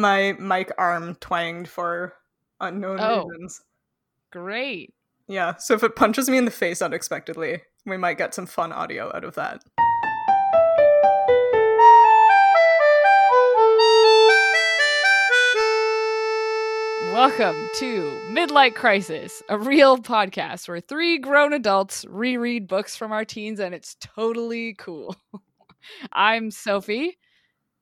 My mic arm twanged for unknown Oh. reasons. Great. Yeah, so if it punches me in the face unexpectedly, we might get some fun audio out of that. Welcome to Midlight Crisis, a real podcast where three grown adults reread books from our teens and it's totally cool. I'm Sophie,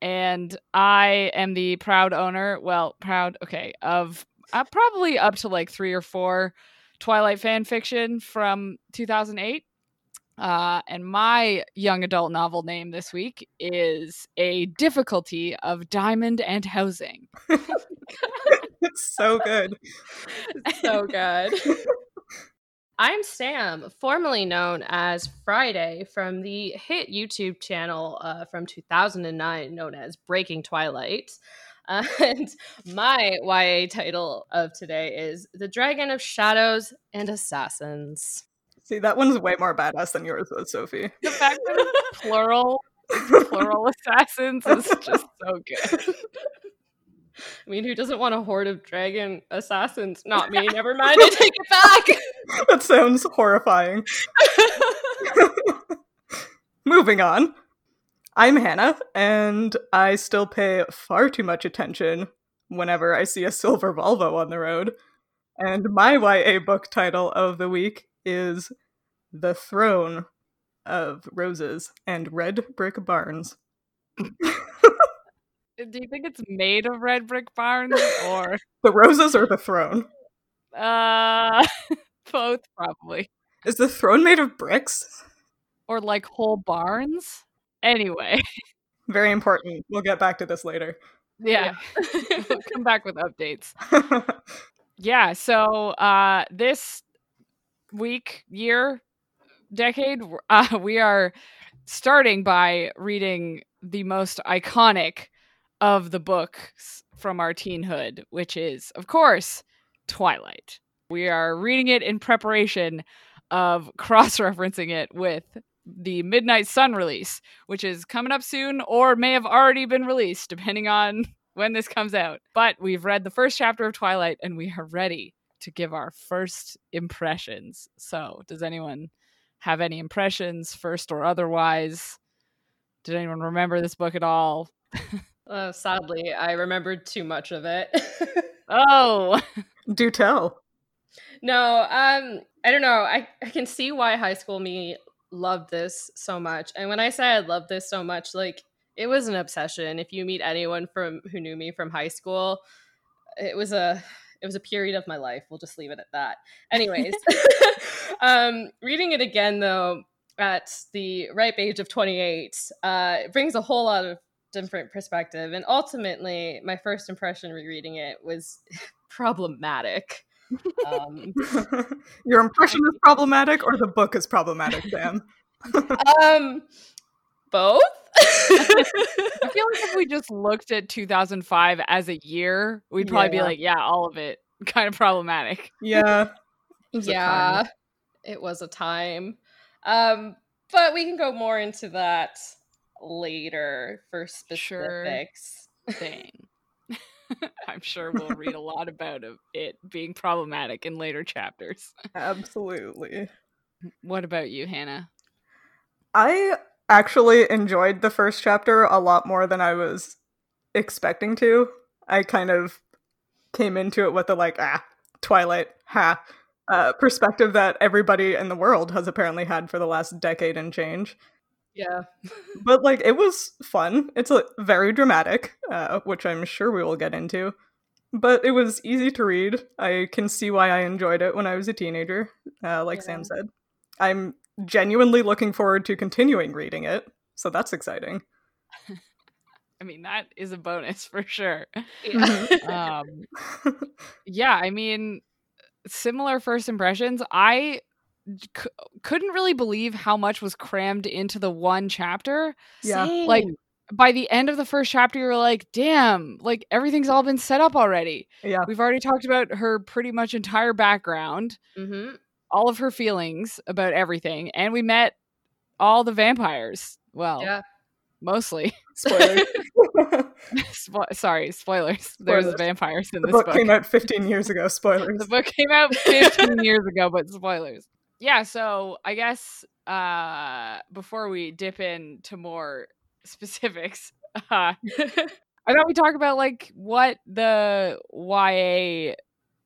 and I am the proud owner, well, proud, okay, of uh, probably up to like three or four Twilight fan fiction from 2008. Uh, and my young adult novel name this week is A Difficulty of Diamond and Housing. It's so good. so good. I'm Sam, formerly known as Friday from the hit YouTube channel uh, from 2009 known as Breaking Twilight. Uh, and my YA title of today is The Dragon of Shadows and Assassins. See, that one's way more badass than yours was, Sophie. The fact that it's plural, plural assassins is just so good. I mean, who doesn't want a horde of dragon assassins? Not me. Never mind. I take it back. that sounds horrifying. Moving on. I'm Hannah, and I still pay far too much attention whenever I see a silver Volvo on the road. And my YA book title of the week is The Throne of Roses and Red Brick Barns. Do you think it's made of red brick barns or The roses or the throne? uh both probably. Is the throne made of bricks? Or like whole barns? Anyway, Very important. We'll get back to this later. yeah. we'll come back with updates. Yeah, so uh this week, year, decade, uh, we are starting by reading the most iconic of the books from our teenhood, which is, of course, Twilight. We are reading it in preparation of cross-referencing it with the Midnight Sun release, which is coming up soon or may have already been released, depending on when this comes out. But we've read the first chapter of Twilight and we are ready to give our first impressions. So, does anyone have any impressions, first or otherwise? Did anyone remember this book at all? Uh, sadly, I remembered too much of it. Oh, Do tell. No, um, I don't know. I, I can see why high school me loved this so much. And when I say I love this so much, like it was an obsession. If you meet anyone from who knew me from high school, it was a it was a period of my life. We'll just leave it at that. Anyways, um, reading it again though at the ripe age of 28 uh, it brings a whole lot of different perspective. And ultimately, my first impression rereading it was problematic. Um, Your impression is problematic or the book is problematic, Sam? um, both. I feel like if we just looked at 2005 as a year, we'd probably be like, yeah, all of it kind of problematic. yeah. It was a yeah, it was a time. Um, but we can go more into that later for Sure. specifics. Thing. I'm sure we'll read a lot about it being problematic in later chapters. Absolutely. What about you, Hannah? I actually enjoyed the first chapter a lot more than I was expecting to. I kind of came into it with the like, ah, Twilight, ha, uh, perspective that everybody in the world has apparently had for the last decade and change. Yeah. But like, it was fun. It's uh, very dramatic, uh, which I'm sure we will get into. But it was easy to read. I can see why I enjoyed it when I was a teenager, uh, like Sam said. I'm genuinely looking forward to continuing reading it, so that's exciting. I mean, that is a bonus for sure. Yeah. Um, yeah, I mean, similar first impressions. I c- couldn't really believe how much was crammed into the one chapter. yeah. Like by the end of the first chapter, you're like, damn, like everything's all been set up already. Yeah. We've already talked about her pretty much entire background, Mhm. all of her feelings about everything, and we met all the vampires. Well, Yeah. mostly. Spoilers. Spo- sorry, spoilers. There's vampires in the this book book. came out 15 years ago. Spoilers. the book came out 15 years ago, but spoilers. Yeah, so I guess uh before we dip into more specifics, uh I thought we talk about like what the YA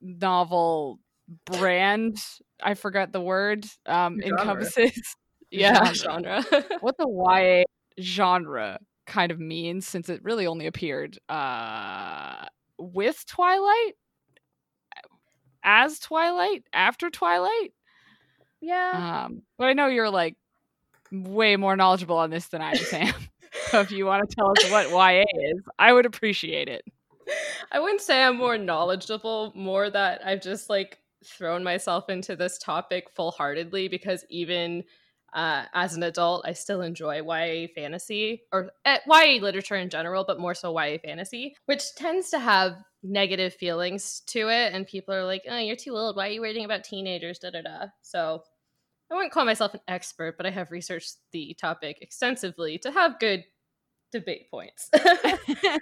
novel brand, I forgot the word, um Genre. encompasses. Yeah. genre. what the YA genre kind of means since it really only appeared uh with Twilight as Twilight after Twilight yeah. um but I know you're like way more knowledgeable on this than I am Sam so if you want to tell us what YA is I would appreciate it I wouldn't say I'm more knowledgeable, more that I've just like thrown myself into this topic full heartedly because even uh, as an adult, I still enjoy YA fantasy or uh, YA literature in general, but more so YA fantasy, which tends to have negative feelings to it. And people are like, oh, you're too old. Why are you reading about teenagers? Da da da. So I wouldn't call myself an expert, but I have researched the topic extensively to have good debate points. but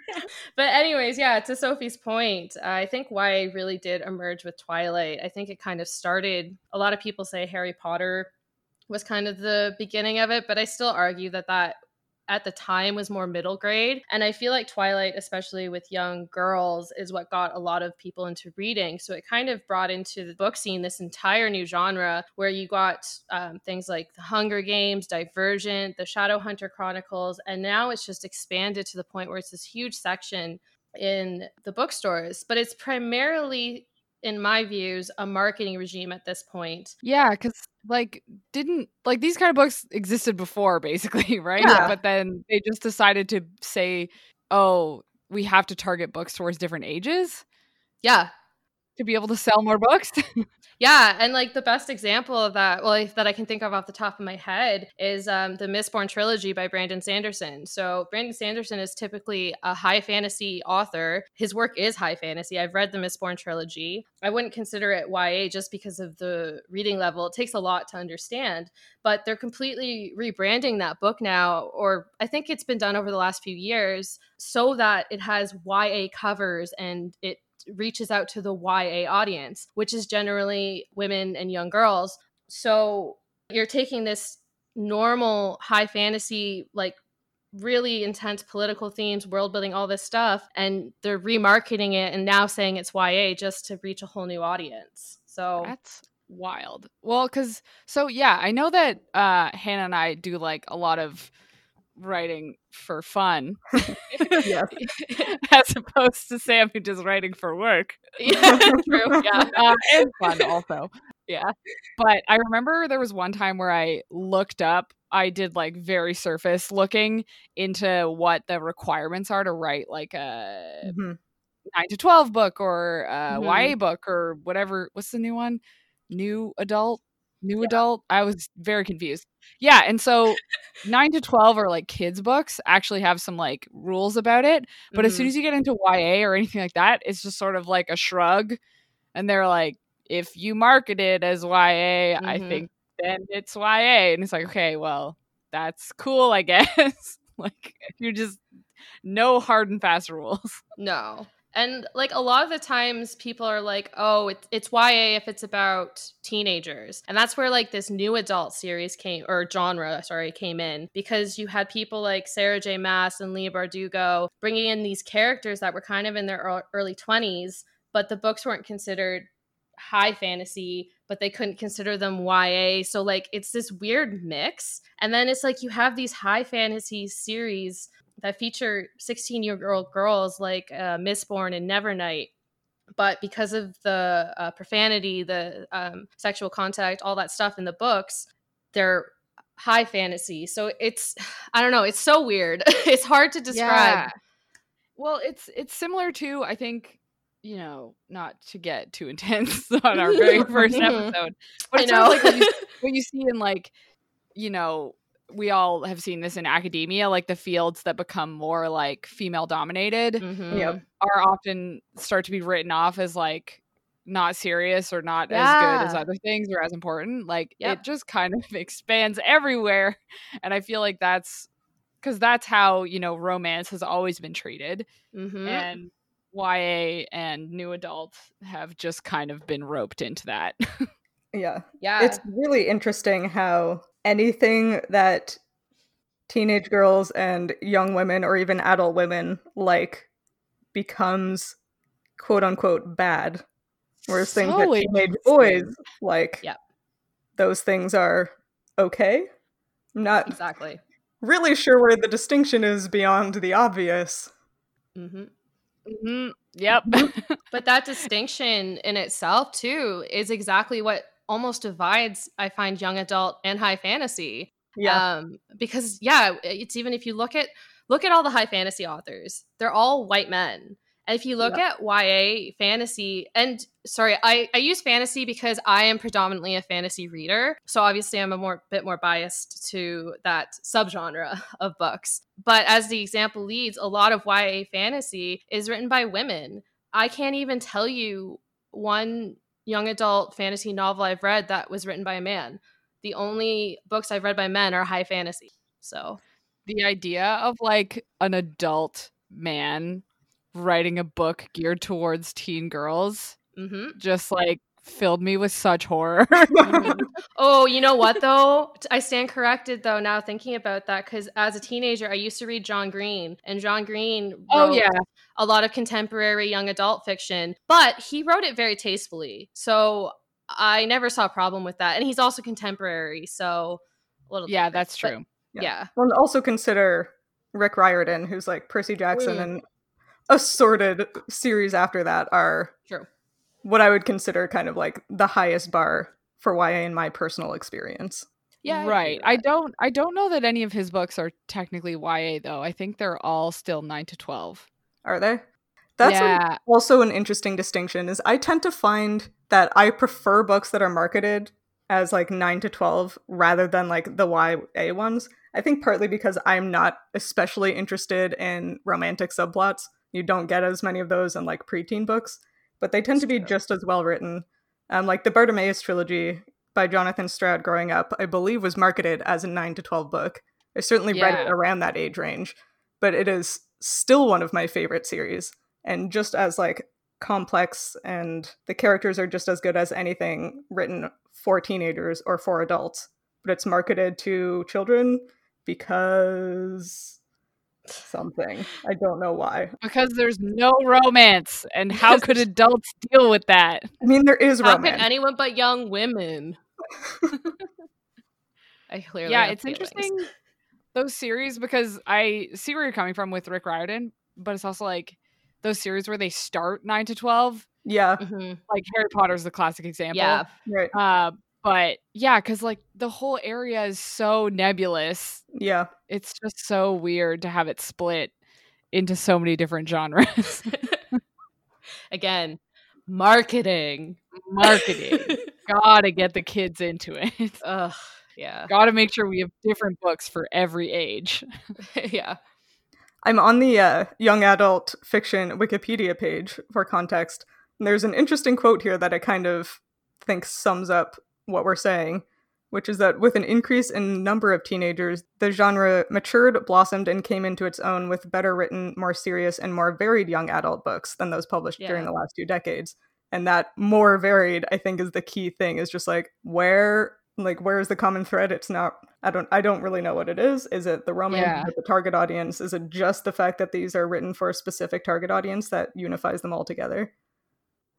anyways, yeah, to Sophie's point, I think YA really did emerge with Twilight. I think it kind of started. A lot of people say Harry Potter was kind of the beginning of it, but I still argue that that at the time was more middle grade. And I feel like Twilight, especially with young girls, is what got a lot of people into reading. So it kind of brought into the book scene this entire new genre where you got um, things like The Hunger Games, Divergent, The Shadowhunter Chronicles, and now it's just expanded to the point where it's this huge section in the bookstores. But it's primarily in my views, a marketing regime at this point. Yeah, because like didn't like these kind of books existed before, basically, right? Yeah. But then they just decided to say, "Oh, we have to target books towards different ages Yeah. To be able to sell more books." Yeah, and like the best example of that, well, that I can think of off the top of my head is um, the Mistborn trilogy by Brandon Sanderson. So Brandon Sanderson is typically a high fantasy author. His work is high fantasy. I've read the Mistborn trilogy. I wouldn't consider it YA just because of the reading level. It takes a lot to understand, but they're completely rebranding that book now, or I think it's been done over the last few years, so that it has YA covers and it reaches out to the YA audience, which is generally women and young girls. So you're taking this normal high fantasy, like really intense political themes, world building, all this stuff, and they're remarketing it and now saying it's YA just to reach a whole new audience. So That's wild. Well, because so yeah, I know that uh Hannah and I do like a lot of writing for fun yes. as opposed to Sam who does writing for work. yeah, true. Yeah. uh, and fun also. Yeah. But I remember there was one time where I looked up, I did like very surface looking into what the requirements are to write like a Mhm. 9 to 12 book or a Mhm. YA book or whatever. What's the new one? New adult? New adult? I was very confused. Yeah. And so 9 to 12 are like kids' books actually have some like rules about it. But as soon Mhm. as you get into YA or anything like that, it's just sort of like a shrug. And they're like, if you market it as YA, I Mhm. think then it's YA. And it's like, okay, well, that's cool, I guess. like, you're just no hard and fast rules. No. And like a lot of the times people are like, oh, it's, it's YA if it's about teenagers. And that's where like this new adult series came, or genre, sorry, came in because you had people like Sarah J. Maas and Leigh Bardugo bringing in these characters that were kind of in their early 20s, but the books weren't considered high fantasy, but they couldn't consider them YA. So like it's this weird mix. And then it's like you have these high fantasy series that feature 16 year old girls like uh, Mistborn and Nevernight. But because of the uh, profanity, the um, sexual contact, all that stuff in the books, they're high fantasy. So it's, I don't know, it's so weird. it's hard to describe. Well, it's it's similar to I think you know not to get too intense on our very first episode, but I it's sort of know. like what you, what you see in like you know we all have seen this in academia, like the fields that become more like female dominated Mhm. Yep. are often start to be written off as like not serious or not as good as other things or as important. Like Yep. it just kind of expands everywhere, and I feel like that's because that's how you know romance has always been treated, Mhm. and YA and new adult have just kind of been roped into that. Yeah. yeah. It's really interesting how anything that teenage girls and young women or even adult women like becomes quote unquote bad. Whereas things that So teenage boys like Yep. those things are okay. I'm not exactly. really sure where the distinction is beyond the obvious. hmm Mhm. Yep. But that distinction in itself, too, is exactly what almost divides, I find, young adult and high fantasy. Yeah. Um, because yeah, it's even if you look at look at all the high fantasy authors, they're all white men. And if you look at YA fantasy, and sorry, I, I use fantasy because I am predominantly a fantasy reader. So obviously I'm a more bit more biased to that subgenre of books. But as the example leads, a lot of YA fantasy is written by women. I can't even tell you one young adult fantasy novel I've read that was written by a man. The only books I've read by men are high fantasy. So the idea of like an adult man writing a book geared towards teen girls hmm just like filled me with such horror. Oh, you know what though? I stand corrected though now thinking about that because as a teenager, I used to read John Green, and John Green wrote oh yeah. a lot of contemporary young adult fiction, but he wrote it very tastefully. So I never saw a problem with that. And he's also contemporary, so a little Yeah, different. that's But true. Yeah. yeah. Well, also consider Rick Riordan, who's like Percy Jackson Mm. and assorted series after that are True. What I would consider kind of like the highest bar for YA in my personal experience. Yeah. Right. with I don't I don't know that any of his books are technically YA though. I think they're all still 9 to 12. Are they? That's an- yeah. also an interesting distinction is I tend to find that I prefer books that are marketed as like 9 to 12 rather than like the YA ones. I think partly because I'm not especially interested in romantic subplots. You don't get as many of those in like preteen books, but they tend to be just as well written. Um, like the Bartimaeus trilogy by Jonathan Stroud growing up, I believe was marketed as a 9 to 12 book. I certainly read it around that age range, but it is still one of my favorite series and just as like complex and the characters are just as good as anything written for teenagers or for adults but it's marketed to children because something i don't know why Because there's no romance and how could adults deal with that? i mean there is How romance can anyone but young women? I clearly yeah, it's feelings. interesting those series because I see where you're coming from with Rick Riordan, but it's also like those series where they start 9 to 12, yeah Mhm. like Harry Potter's the classic example. Yeah. right Uh but yeah, cuz like the whole area is so nebulous. yeah It's just so weird to have it split into so many different genres. Again, marketing. Marketing. Gotta get the kids into it. Ugh. Yeah. Gotta make sure we have different books for every age. yeah. i'm on the uh, young adult fiction wikipedia page for context and there's an interesting quote here that i kind of think sums up what we're saying which is that with an increase in number of teenagers, the genre matured, blossomed, and came into its own with better written, more serious, and more varied young adult books than those published during the last two decades. And that more varied, I think, is the key thing. Is just like where, like where's the common thread? It's not. I don't. I don't really know what it is. Is it the romance? Yeah. Is it the target audience? Is it just the fact that these are written for a specific target audience that unifies them all together?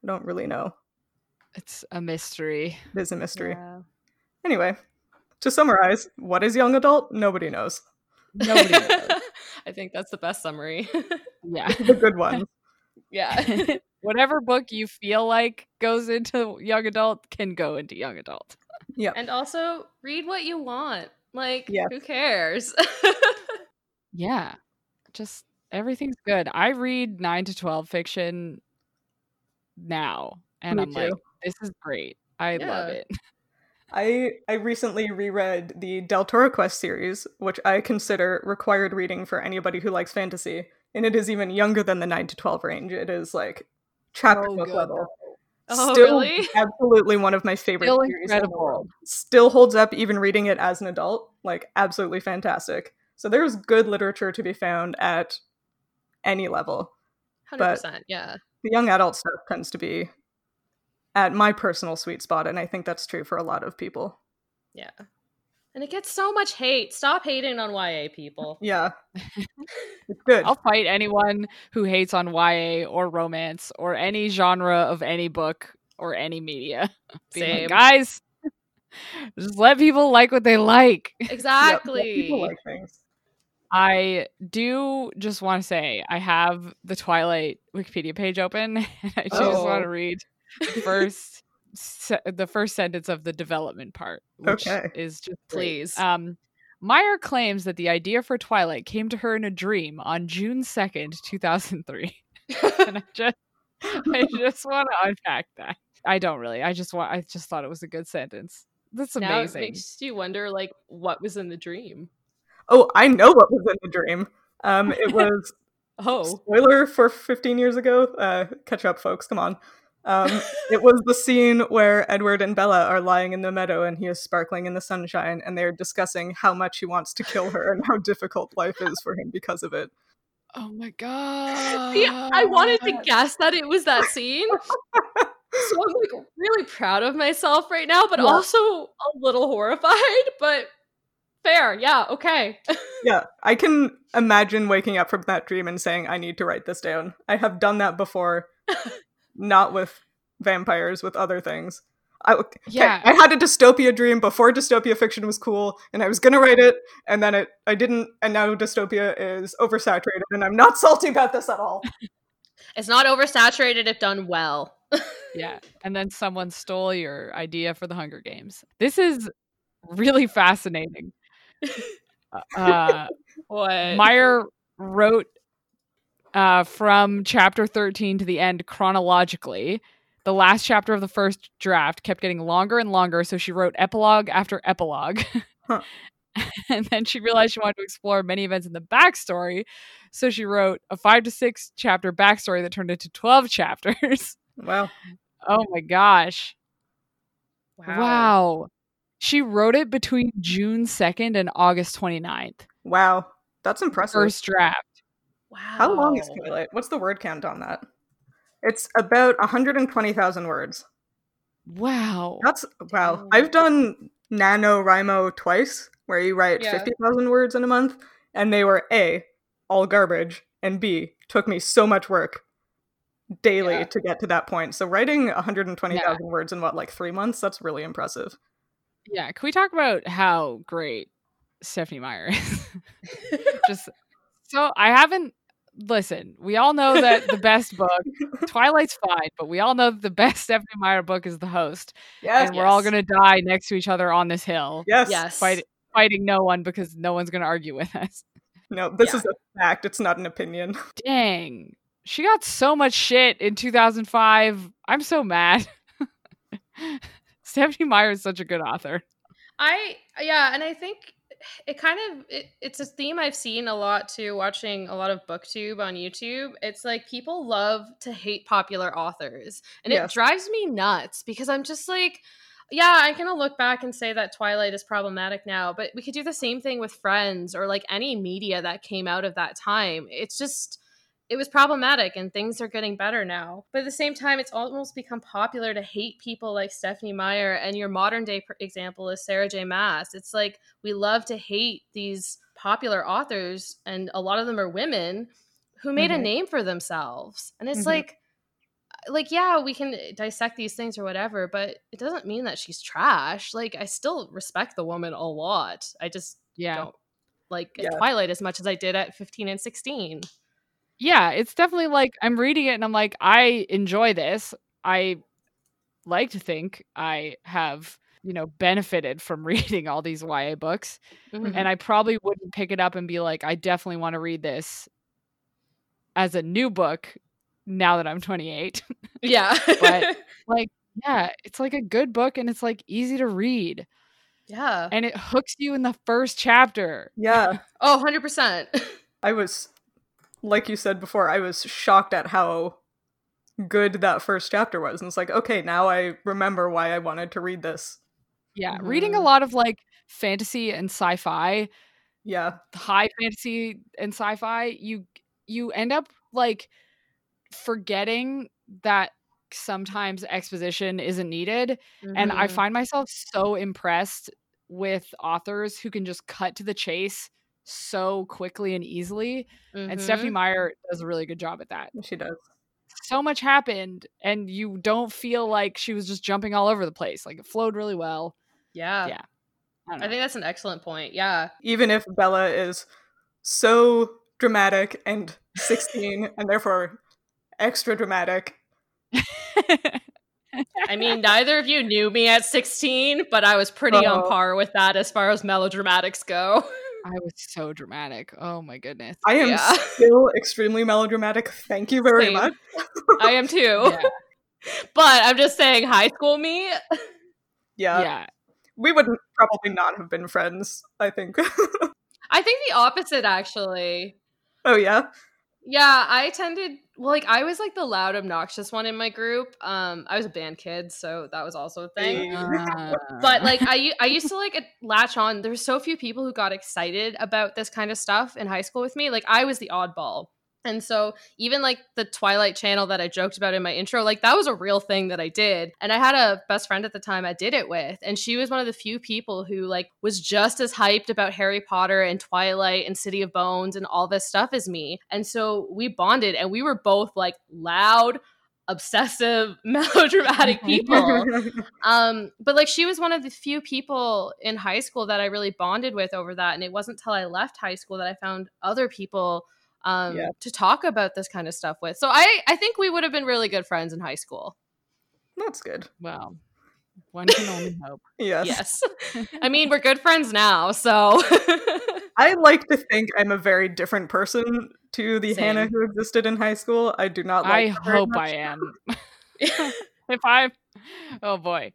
I don't really know. It's a mystery. It is a mystery. Yeah. Anyway, to summarize, what is young adult? Nobody knows. Nobody knows. I think that's the best summary. Yeah. The good one. yeah. Whatever book you feel like goes into young adult can go into young adult. Yeah. And also read what you want. Like, Yes. who cares? Yeah. Just everything's good. I read 9 to 12 fiction now and Me I'm like too. This is great. I love it. I I recently reread the Deltora Quest series, which I consider required reading for anybody who likes fantasy, and it is even younger than the nine to twelve range. It is like chapter So book level. Oh, Still really? absolutely one of my favorite Still series in the incredible. world. Still holds up even reading it as an adult. Like absolutely fantastic. So there's good literature to be found at any level. 100%. yeah. The young adult stuff tends to be at my personal sweet spot, and I think that's true for a lot of people. Yeah. And it gets so much hate. Stop hating on YA people. Yeah. it's good. I'll fight anyone who hates on YA or romance or any genre of any book or any media. Being like, Same. guys, just let people like what they like. Yep, let Exactly. people like things. I do just want to say I have the Twilight Wikipedia page open. And I just want Oh. to read the first se- the first sentence of the development part, which Okay. is just great. Please. Um, Meyer claims that the idea for Twilight came to her in a dream on June second, two thousand three. and I just I just want to unpack that. I don't really. I just want. I just thought it was a good sentence. That's amazing. now it makes you wonder, like, what was in the dream? Oh, I know what was in the dream. Um, it was Oh. spoiler for 15 years ago. Uh, catch up, folks. Come on. Um, it was the scene where Edward and Bella are lying in the meadow and he is sparkling in the sunshine, and they're discussing how much he wants to kill her and how difficult life is for him because of it. oh my god! See, I wanted to guess that it was that scene. so I'm like really proud of myself right now, but Yeah. also a little horrified. But fair, yeah, okay. Yeah, I can imagine waking up from that dream and saying, I need to write this down. I have done that before, not with vampires, with other things. I, okay, Yeah. I had a dystopia dream before dystopia fiction was cool, and I was gonna write it, and then it I didn't, and now dystopia is oversaturated, and I'm not salty about this at all. It's not oversaturated if done well. Yeah. And then someone stole your idea for the Hunger Games. This is really fascinating. Uh, What? Meyer wrote uh, from chapter 13 to the end chronologically. The last chapter of the first draft kept getting longer and longer, so she wrote epilogue after epilogue. Huh. and then she realized she wanted to explore many events in the backstory, so she wrote a five to six chapter backstory that turned into 12 chapters. Wow. oh my gosh. Wow. She wrote it between June 2nd and August 29th. Wow. That's impressive. First draft. Wow. How long is Twilight? What's the word count on that? It's about 120,000 words. Wow. That's wow. Damn. I've done NaNoWriMo twice, where you write Yeah. 50,000 words in a month, and they were A, all garbage, and B, took me so much work daily Yeah. to get to that point. So writing 120,000 words in what, like three months? That's really impressive. Yeah. Can we talk about how great Stephenie Meyer is? Just so I haven't listen, we all know that the best book, Twilight's fine, but we all know that the best Stephenie Meyer book is The Host. Yes. and we're all gonna die next to each other on this hill. Yes. Yes. Fight, fighting no one because no one's gonna argue with us. No, this Yeah. is a fact. It's not an opinion. Dang. She got so much shit in 2005. I'm so mad. Stephenie Meyer is such a good author. I yeah, and I think it kind of it, it's a theme I've seen a lot too watching a lot of booktube on YouTube. It's like people love to hate popular authors. And Yes. it drives me nuts because I'm just like yeah, I can look back and say that Twilight is problematic now, but we could do the same thing with Friends or like any media that came out of that time. It's just it was problematic and things are getting better now. But at the same time, it's almost become popular to hate people like Stephenie Meyer. And your modern day example is Sarah J. Maas. It's like we love to hate these popular authors, and a lot of them are women who made a Mhm. name for themselves. And it's Mhm. like, like yeah, we can dissect these things or whatever, but it doesn't mean that she's trash. Like I still respect the woman a lot. I just Yeah. don't like Yeah. Twilight as much as I did at 15 and 16. Yeah, it's definitely like I'm reading it and I'm like, I enjoy this. I like to think I have, you know, benefited from reading all these YA books. Mhm. And I probably wouldn't pick it up and be like, I definitely want to read this as a new book now that I'm 28. Yeah. But- like, yeah, it's like a good book and it's like easy to read yeah. and it hooks you in the first chapter. Yeah. Oh, 100%. I was, like you said before, I was shocked at how good that first chapter was. And it's like, okay, now I remember why I wanted to read this. Yeah, reading a lot of like fantasy and sci-fi Yeah. high fantasy and sci-fi, you you end up like forgetting that sometimes exposition isn't needed and I Mhm. find myself so impressed with authors who can just cut to the chase so quickly and easily and Stephenie Mhm. Meyer does a really good job at that. She does. So much happened and you don't feel like she was just jumping all over the place. Like it flowed really well. Yeah. Yeah. I I think that's an excellent point. Yeah. Even if Bella is so dramatic and 16 and therefore extra dramatic. I mean, neither of you knew me at 16, but I was pretty on Oh. par with that as far as melodramatics go. I was so dramatic. Oh my goodness. I am Yeah. still extremely melodramatic. Thank you very Same. much. I am too. Yeah. But I'm just saying, high school me, Yeah. yeah. We would probably not have been friends, I think. I think the opposite actually. oh, yeah? Yeah, I tended well, like I was like the loud, obnoxious one in my group. Um, I was a band kid, so that was also a thing. Uh, But like I, I used to like latch on. There were so few people who got excited about this kind of stuff in high school with me. Like I was the oddball, and so even like the Twilight Channel that I joked about in my intro, like that was a real thing that I did. And I had a best friend at the time I did it with, and she was one of the few people who like was just as hyped about Harry Potter and Twilight and City of Bones and all this stuff as me. And so we bonded, and we were both like loud. Obsessive, melodramatic people. Um, but like she was one of the few people in high school that I really bonded with over that. And it wasn't till I left high school that I found other people um Yeah. to talk about this kind of stuff with. So I I think we would have been really good friends in high school. That's good. well, one can only hope. Yes. Yes. I mean, we're good friends now, so I like to think I'm a very different person to the Same. Hannah who existed in high school. I do not like I her hope much. I am. if I, oh boy,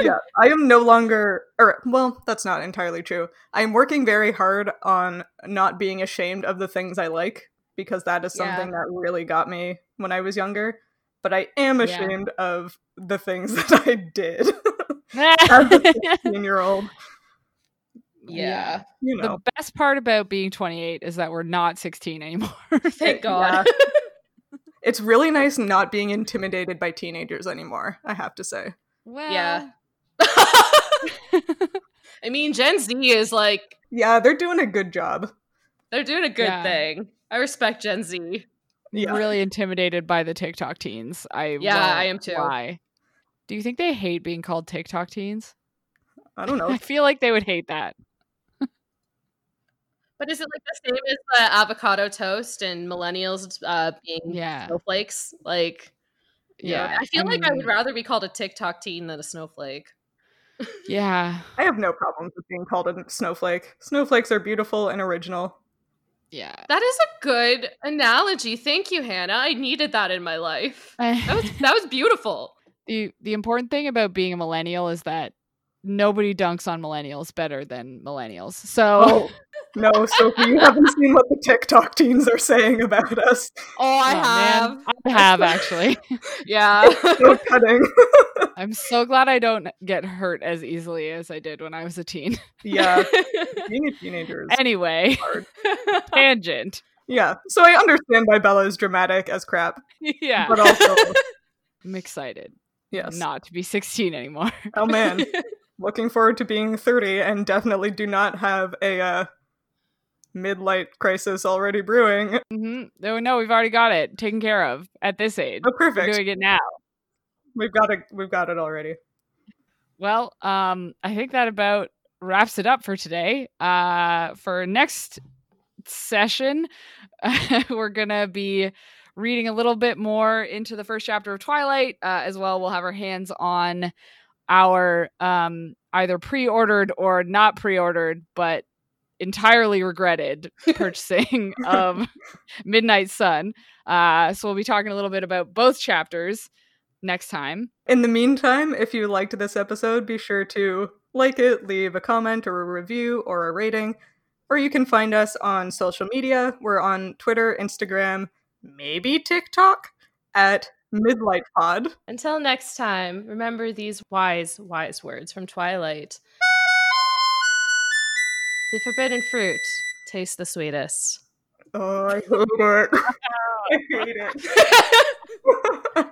yeah, I am no longer, or well, that's not entirely true. I'm working very hard on not being ashamed of the things I like because that is Yeah. something that really got me when I was younger. But I am Yeah. ashamed of the things that I did as a 16 year old. yeah. You know. The best part about being 28 is that we're not 16 anymore. Thank God. It's really nice not being intimidated by teenagers anymore. I have to say. well, Yeah. I mean, Gen Z is like Yeah, they're doing a good job. they're doing a good Yeah. thing. I respect Gen Z. Yeah. really intimidated by the TikTok teens. I Yeah, I am too. Lie. Do you think they hate being called TikTok teens? I don't know. I feel like they would hate that. But is it like the same as the avocado toast and millennials uh, being Yeah. snowflakes? Like, Yeah. I feel like I would rather be called a TikTok teen than a snowflake. Yeah. I have no problems with being called a snowflake. Snowflakes are beautiful and original. Yeah. That is a good analogy. Thank you, Hannah. I needed that in my life. That was that was beautiful. the the important thing about being a millennial is that nobody dunks on millennials better than millennials. So Oh, no, Sophie, you haven't seen what the TikTok teens are saying about us. Oh, I Oh, have. man, I have actually. Yeah. So cutting. I'm so glad I don't get hurt as easily as I did when I was a teen. yeah, being a teenager is Anyway, hard. tangent. Yeah, so I understand why Bella is dramatic as crap, Yeah. but also, I'm excited yes. not to be 16 anymore. Oh man, looking forward to being 30 and definitely do not have a uh, midlight crisis already brewing. hmm No, no, we've already got it taken care of at this age. Oh, We're perfect. doing it now. We've got it. We've got it already. Well, um, I think that about wraps it up for today. Uh, for next session, we're gonna be reading a little bit more into the first chapter of Twilight. Uh, as well, we'll have our hands on our um, either pre-ordered or not pre-ordered, but entirely regretted purchasing of Midnight Sun. Uh, so we'll be talking a little bit about both chapters next time. In the meantime, if you liked this episode, be sure to like it, leave a comment or a review or a rating. Or you can find us on social media. We're on Twitter, Instagram, maybe TikTok at Midlight Pod. Until next time, remember these wise, wise words from Twilight. The forbidden fruit tastes the sweetest. Oh, I hate it. I hate it.